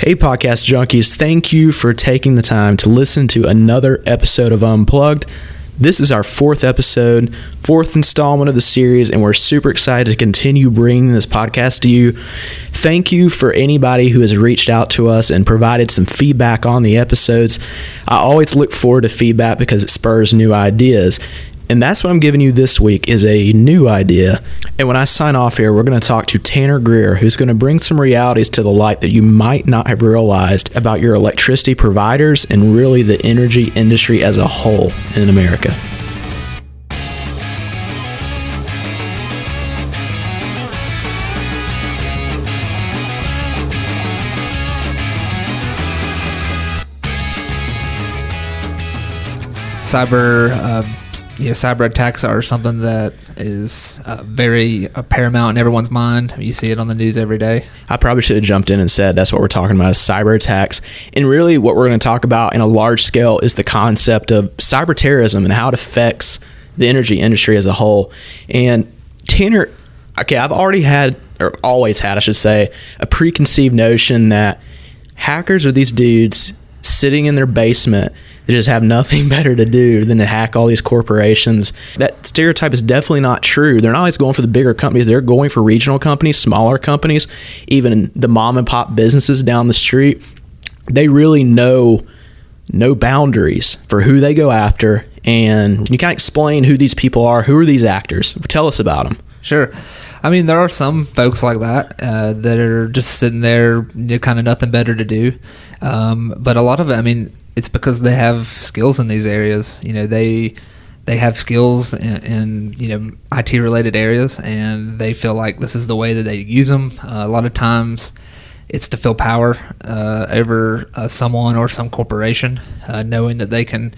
Hey, podcast junkies, thank you for taking the time to listen to another episode of Unplugged. This is our fourth episode, fourth installment of the series, and we're super excited to continue bringing this podcast to you. Thank you for anybody who has reached out to us and provided some feedback on the episodes. I always look forward to feedback because it spurs new ideas. And that's what I'm giving you this week is a new idea. And when I sign off here, we're going to talk to Tanner Greer, who's going to bring some realities to the light that you might not have realized about your electricity providers and really the energy industry as a whole in America. Cyber uh, you know cyber attacks are something that is uh, very uh, paramount in everyone's mind. You see it on the news every day. I probably should have jumped in and said that's what we're talking about is cyber attacks. And really what we're going to talk about in a large scale is the concept of cyber terrorism and how it affects the energy industry as a whole. And Tanner, okay, I've already had or always had, I should say, a preconceived notion that hackers are these dudes sitting in their basement they just have nothing better to do than to hack all these corporations. That stereotype is definitely not true. They're not always going for the bigger companies, they're going for regional companies, smaller companies, even the mom and pop businesses down the street. They really know no boundaries for who they go after and you can't explain who these people are who are these actors tell us about them sure i mean there are some folks like that uh, that are just sitting there you know, kind of nothing better to do um, but a lot of it i mean it's because they have skills in these areas. You know, they they have skills in, in, you know IT related areas, and they feel like this is the way that they use them. Uh, a lot of times, it's to feel power uh, over uh, someone or some corporation, uh, knowing that they can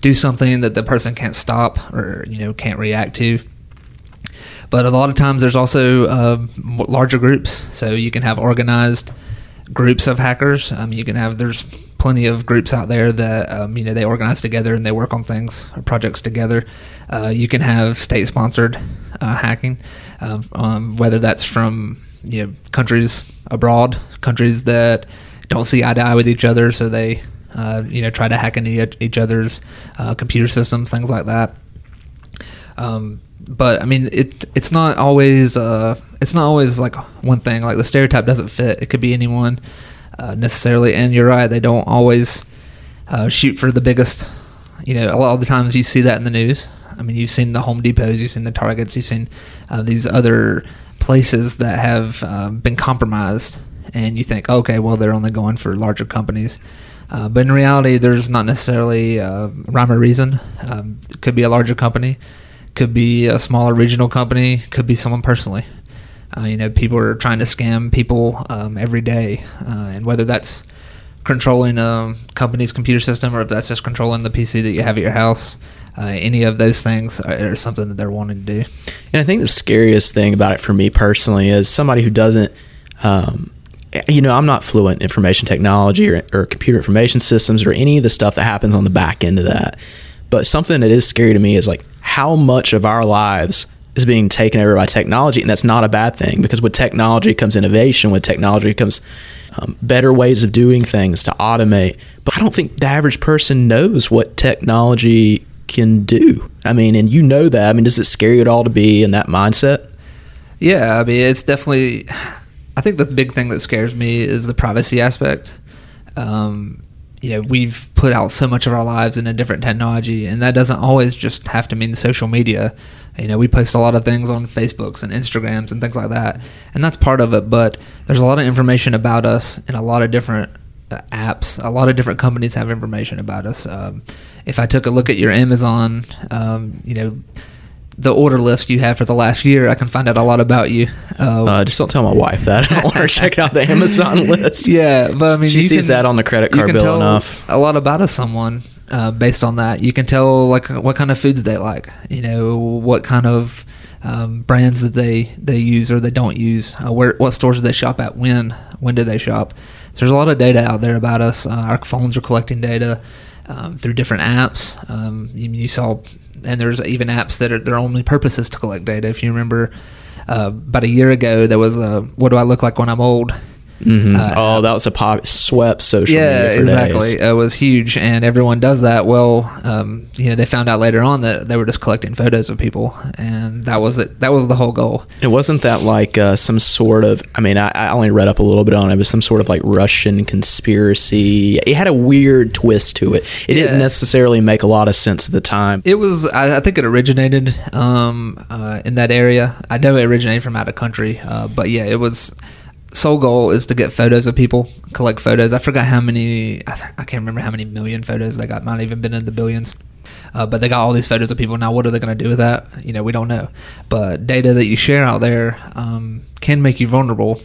do something that the person can't stop or you know can't react to. But a lot of times, there's also uh, larger groups, so you can have organized groups of hackers. Um, you can have there's plenty of groups out there that um, you know they organize together and they work on things or projects together. Uh, you can have state-sponsored uh, hacking, um, um, whether that's from you know countries abroad, countries that don't see eye to eye with each other, so they uh, you know try to hack into each other's uh, computer systems, things like that. Um, but I mean, it it's not always uh, it's not always like one thing. Like the stereotype doesn't fit. It could be anyone uh, necessarily. And you're right; they don't always uh, shoot for the biggest. You know, a lot of the times you see that in the news. I mean, you've seen the Home Depots, you've seen the Targets, you've seen uh, these other places that have um, been compromised, and you think, okay, well, they're only going for larger companies. Uh, but in reality, there's not necessarily uh, rhyme or reason. Um, it could be a larger company, could be a smaller regional company, could be someone personally. Uh, you know, people are trying to scam people um, every day, uh, and whether that's controlling a company's computer system or if that's just controlling the PC that you have at your house, uh, any of those things are, are, something that they're wanting to do. And I think the scariest thing about it for me personally is somebody who doesn't. Um, you know, I'm not fluent in information technology or, or computer information systems or any of the stuff that happens on the back end of that. But something that is scary to me is like how much of our lives is being taken over by technology, and that's not a bad thing because with technology comes innovation. With technology comes um, better ways of doing things to automate. But I don't think the average person knows what technology can do. I mean, and you know that. I mean, does it scare you at all to be in that mindset? Yeah, I mean, it's definitely. I think the big thing that scares me is the privacy aspect. Um, you know, we've put out so much of our lives in a different technology, and that doesn't always just have to mean social media. You know, we post a lot of things on Facebooks and Instagrams and things like that, and that's part of it. But there's a lot of information about us in a lot of different uh, apps. A lot of different companies have information about us. Um, if I took a look at your Amazon, um, you know, the order list you have for the last year, I can find out a lot about you. Uh, uh, just don't tell my wife that. I don't want her to check out the Amazon list. Yeah, but I mean, she sees can, that on the credit card bill enough. A lot about us, someone uh, based on that. You can tell like what kind of foods they like. You know what kind of um, brands that they they use or they don't use. Uh, where what stores do they shop at? When when do they shop? So there's a lot of data out there about us. Uh, our phones are collecting data um, through different apps. Um, you, you, saw, and there's even apps that are their only purpose is to collect data. If you remember, uh, about a year ago, there was a "What do I look like when I'm old?" Mm-hmm. Uh, oh, that was a pop swept social yeah, media. exactly. Days. It was huge, and everyone does that. Well, um, you know, they found out later on that they were just collecting photos of people, and that was it. That was the whole goal. It wasn't that like uh, some sort of. I mean, I, I, only read up a little bit on it. It was some sort of like Russian conspiracy. It had a weird twist to it. It yeah. didn't necessarily make a lot of sense at the time. It was. I, I think it originated um, uh, in that area. I know it originated from out of country, uh, but yeah, it was sole goal is to get photos of people, collect photos. I forgot how many. I, can't remember how many million photos they got. Might even been in the billions. Uh, but they got all these photos of people. Now, what are they going to do with that? You know, we don't know. But data that you share out there um, can make you vulnerable.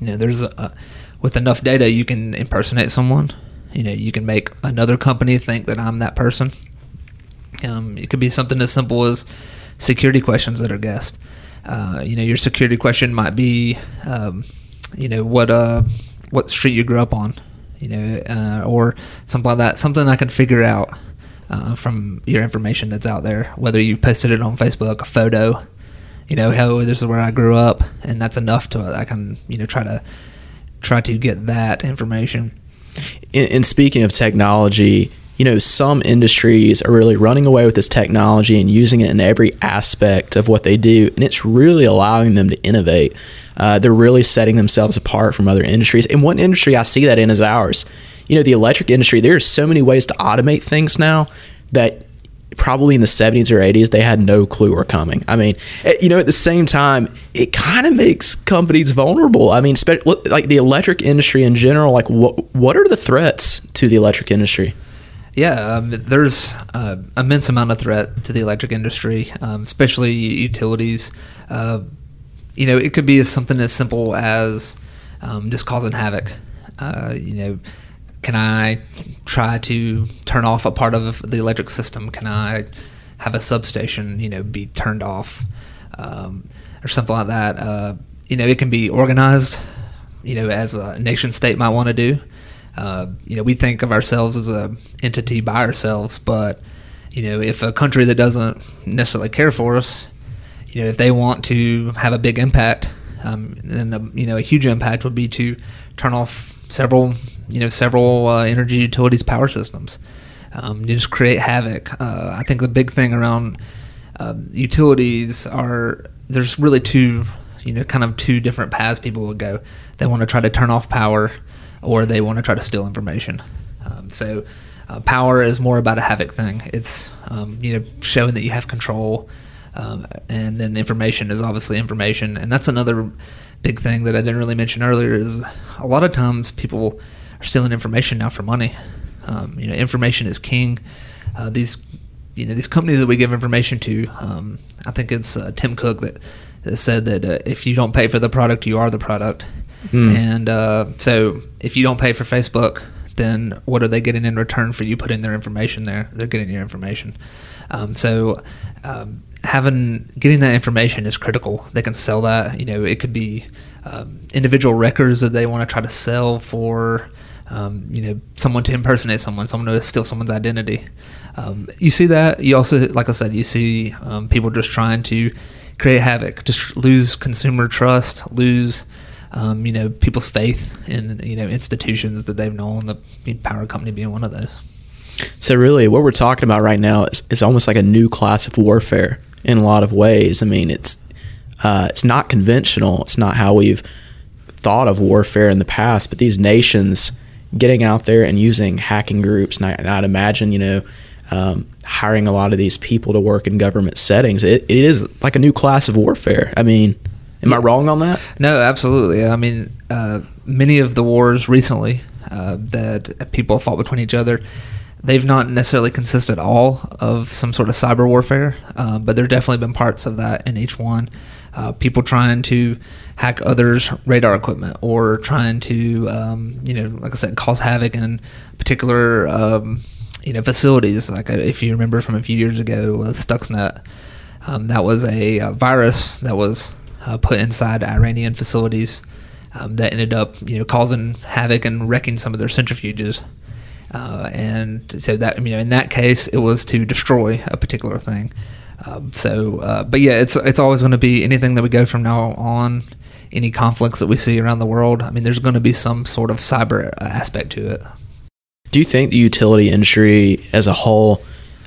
You know, there's a, with enough data, you can impersonate someone. You know, you can make another company think that I'm that person. Um, it could be something as simple as security questions that are guessed. Uh, you know, your security question might be, um, you know, what uh, what street you grew up on, you know, uh, or something like that. Something I can figure out uh, from your information that's out there, whether you posted it on Facebook, a photo, you know, how this is where I grew up, and that's enough to I can you know try to try to get that information. And speaking of technology, you know, some industries are really running away with this technology and using it in every aspect of what they do, and it's really allowing them to innovate. Uh, they're really setting themselves apart from other industries. And one industry I see that in is ours. You know, the electric industry, there are so many ways to automate things now that probably in the 70s or 80s they had no clue were coming i mean eh, you know at the same time it kind of makes companies vulnerable i mean like the electric industry in general like what what are the threats to the electric industry yeah, um, there's uh, immense amount of threat to the electric industry, um, especially utilities. Uh, you know, it could be something as simple as um, just causing havoc. Uh, you know, can I try to turn off a part of the electric system? Can I have a substation, you know, be turned off, um, or something like that? Uh, you know, it can be organized. You know, as a nation state might want to do. Uh, you know, we think of ourselves as a entity by ourselves, but you know, if a country that doesn't necessarily care for us, you know, if they want to have a big impact, um, then a, you know, a huge impact would be to turn off several, you know, several uh, energy utilities power systems. Um, just create havoc. Uh, I think the big thing around uh, utilities are there's really two, you know, kind of two different paths people would go. They want to try to turn off power or they want to try to steal information. Um, so uh, power is more about a havoc thing. It's um, you know showing that you have control, um, and then information is obviously information, and that's another big thing that I didn't really mention earlier. Is a lot of times people are stealing information now for money. Um, you know, information is king. Uh, these you know these companies that we give information to. Um, I think it's uh, Tim Cook that, that said that uh, if you don't pay for the product, you are the product. Mm. And uh, so if you don't pay for Facebook, then what are they getting in return for you putting their information there? They're getting your information. Um, so um, having getting that information is critical. They can sell that. You know, it could be um, individual records that they want to try to sell for. Um, you know, someone to impersonate someone, someone to steal someone's identity. Um, you see that. You also, like I said, you see um, people just trying to create havoc, just lose consumer trust, lose um, you know, people's faith in you know institutions that they've known. The power company being one of those. So really, what we're talking about right now is, is almost like a new class of warfare in a lot of ways. I mean, it's uh, it's not conventional. It's not how we've thought of warfare in the past. But these nations getting out there and using hacking groups, and, I, I'd imagine, you know, um, hiring a lot of these people to work in government settings. It, it is like a new class of warfare. I mean, Am yeah. I wrong on that? No, absolutely. I mean, uh, many of the wars recently uh, that people fought between each other, they've not necessarily consisted all of some sort of cyber warfare, uh, but there have definitely been parts of that in each one. Uh, people trying to hack others' radar equipment or trying to, um, you know, like I said, cause havoc in particular, um, you know, facilities. Like uh, if you remember from a few years ago with Stuxnet, um, that was a, a virus that was uh, put inside Iranian facilities um, that ended up, you know, causing havoc and wrecking some of their centrifuges. Uh, and so that, you know in that case, it was to destroy a particular thing. Um, so, uh, but yeah, it's it's always going to be anything that we go from now on. any conflicts that we see around the world. I mean, there's going to be some sort of cyber aspect to it. Do you think the utility industry as a whole,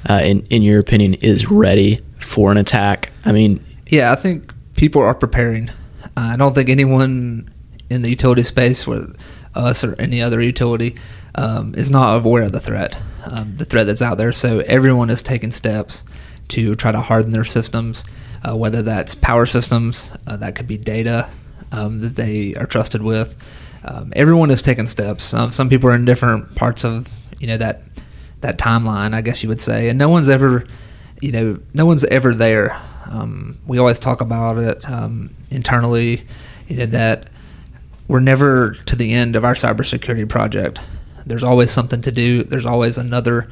uh, in in your opinion, is ready for an attack? I mean, yeah, I think people are preparing. I don't think anyone in the utility space, whether us or any other utility, um, is not aware of the threat, um, the threat that's out there. So everyone is taking steps to try to harden their systems, uh, whether that's power systems, uh, that could be data um, that they are trusted with. Um, everyone is taking steps. Some people are in different parts of you know that that timeline, I guess you would say, and no one's ever, you know, no one's ever there. Um, we always talk about it um, internally, you know, that we're never to the end of our cybersecurity project. There's always something to do. There's always another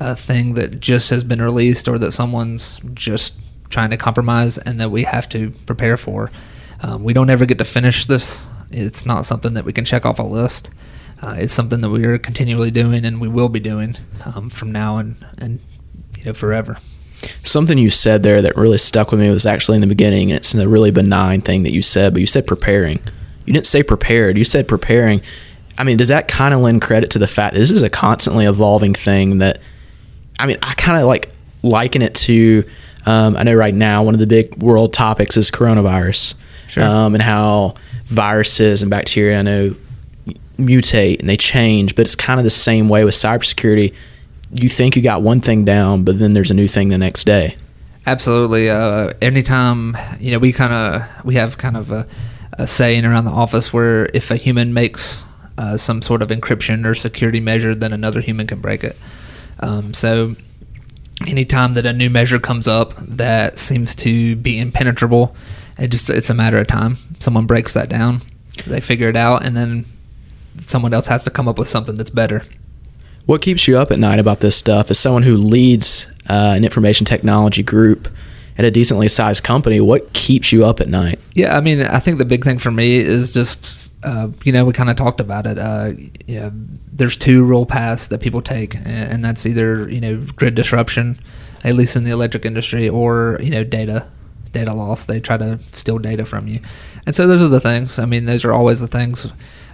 uh, thing that just has been released or that someone's just trying to compromise and that we have to prepare for. Um, we don't ever get to finish this. It's not something that we can check off a list. Uh, it's something that we are continually doing and we will be doing um, from now and, and you know forever. Something you said there that really stuck with me was actually in the beginning. And it's a really benign thing that you said, but you said preparing. You didn't say prepared. You said preparing. I mean, does that kind of lend credit to the fact that this is a constantly evolving thing that, I mean, I kind of like liken it to, um, I know right now one of the big world topics is coronavirus sure. um, and how viruses and bacteria, I know, mutate and they change, but it's kind of the same way with cybersecurity. You think you got one thing down, but then there's a new thing the next day. Absolutely. Uh, anytime, you know, we kind of, we have kind of a, a saying around the office where if a human makes uh, some sort of encryption or security measure, then another human can break it. Um, so, anytime that a new measure comes up that seems to be impenetrable, it just it's a matter of time. Someone breaks that down, they figure it out, and then someone else has to come up with something that's better. What keeps you up at night about this stuff? As someone who leads uh, an information technology group at a decently sized company, what keeps you up at night? Yeah, I mean, I think the big thing for me is just, uh, you know, we kind of talked about it. Uh, there's two real paths that people take, and that's either you know grid disruption, at least in the electric industry, or you know data data loss. They try to steal data from you, and so those are the things. I mean, those are always the things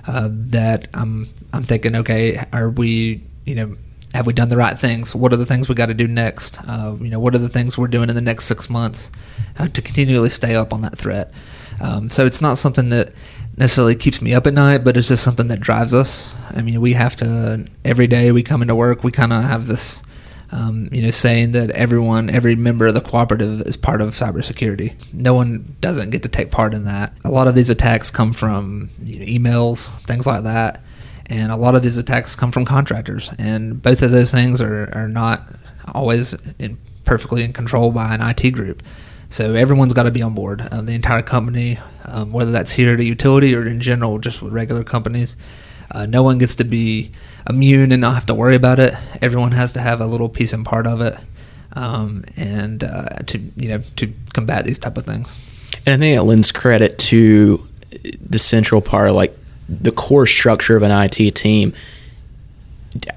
uh, that I'm I'm thinking. Okay, are we you know have we done the right things? What are the things we got to do next? Uh, you know, what are the things we're doing in the next six months uh, to continually stay up on that threat? Um, so it's not something that necessarily keeps me up at night, but it's just something that drives us. I mean, we have to every day we come into work, we kind of have this, um, you know, saying that everyone, every member of the cooperative is part of cybersecurity. No one doesn't get to take part in that. A lot of these attacks come from you know, emails, things like that and a lot of these attacks come from contractors, and both of those things are, are not always in, perfectly in control by an IT group. So everyone's got to be on board. Uh, the entire company, um, whether that's here at a utility or in general, just with regular companies, uh, no one gets to be immune and not have to worry about it. Everyone has to have a little piece and part of it, um, and uh, to you know to combat these type of things. And I think it lends credit to the central part, like the core structure of an IT team.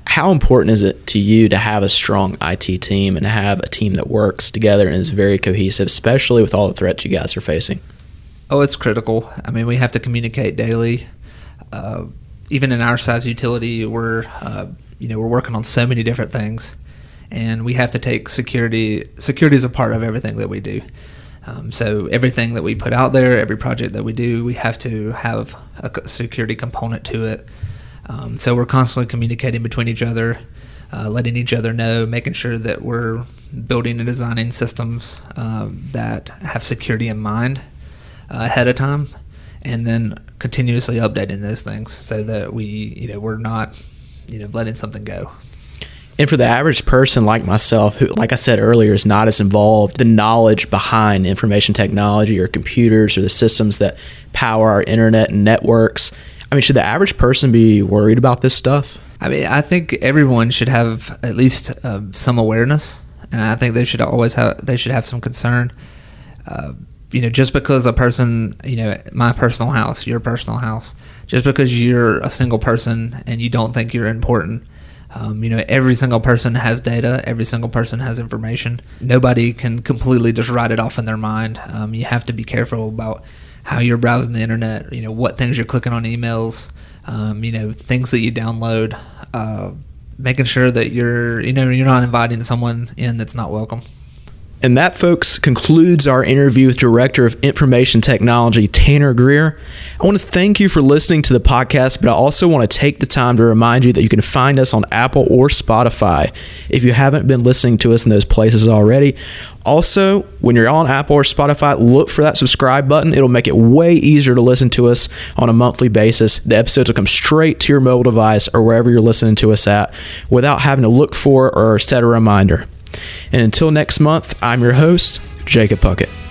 How important is it to you to have a strong IT team and have a team that works together and is very cohesive, especially with all the threats you guys are facing? Oh, it's critical. I mean, we have to communicate daily. Uh, even in our size utility, we're uh, you know we're working on so many different things, and we have to take security. Security is a part of everything that we do. Um, so everything that we put out there, every project that we do, we have to have a security component to it. Um, so we're constantly communicating between each other, uh, letting each other know, making sure that we're building and designing systems um, that have security in mind uh, ahead of time, and then continuously updating those things so that we, you know, we're not, you know, letting something go. And for the average person like myself, who, like I said earlier, is not as involved, the knowledge behind information technology or computers or the systems that power our internet and networks, I mean, should the average person be worried about this stuff? I mean, I think everyone should have at least uh, some awareness, and I think they should always have they should have some concern. Uh, you know, just because a person, you know, my personal house, your personal house, just because you're a single person and you don't think you're important um, you know, every single person has data. Every single person has information. Nobody can completely just write it off in their mind. Um, you have to be careful about how you're browsing the internet, you know, what things you're clicking on emails, um, you know, things that you download, uh, making sure that you're, you know, you're not inviting someone in that's not welcome. And that, folks, concludes our interview with Director of Information Technology, Tanner Greer. I want to thank you for listening to the podcast, but I also want to take the time to remind you that you can find us on Apple or Spotify if you haven't been listening to us in those places already. Also, when you're on Apple or Spotify, look for that subscribe button. It'll make it way easier to listen to us on a monthly basis. The episodes will come straight to your mobile device or wherever you're listening to us at without having to look for or set a reminder. And until next month, I'm your host, Jacob Puckett.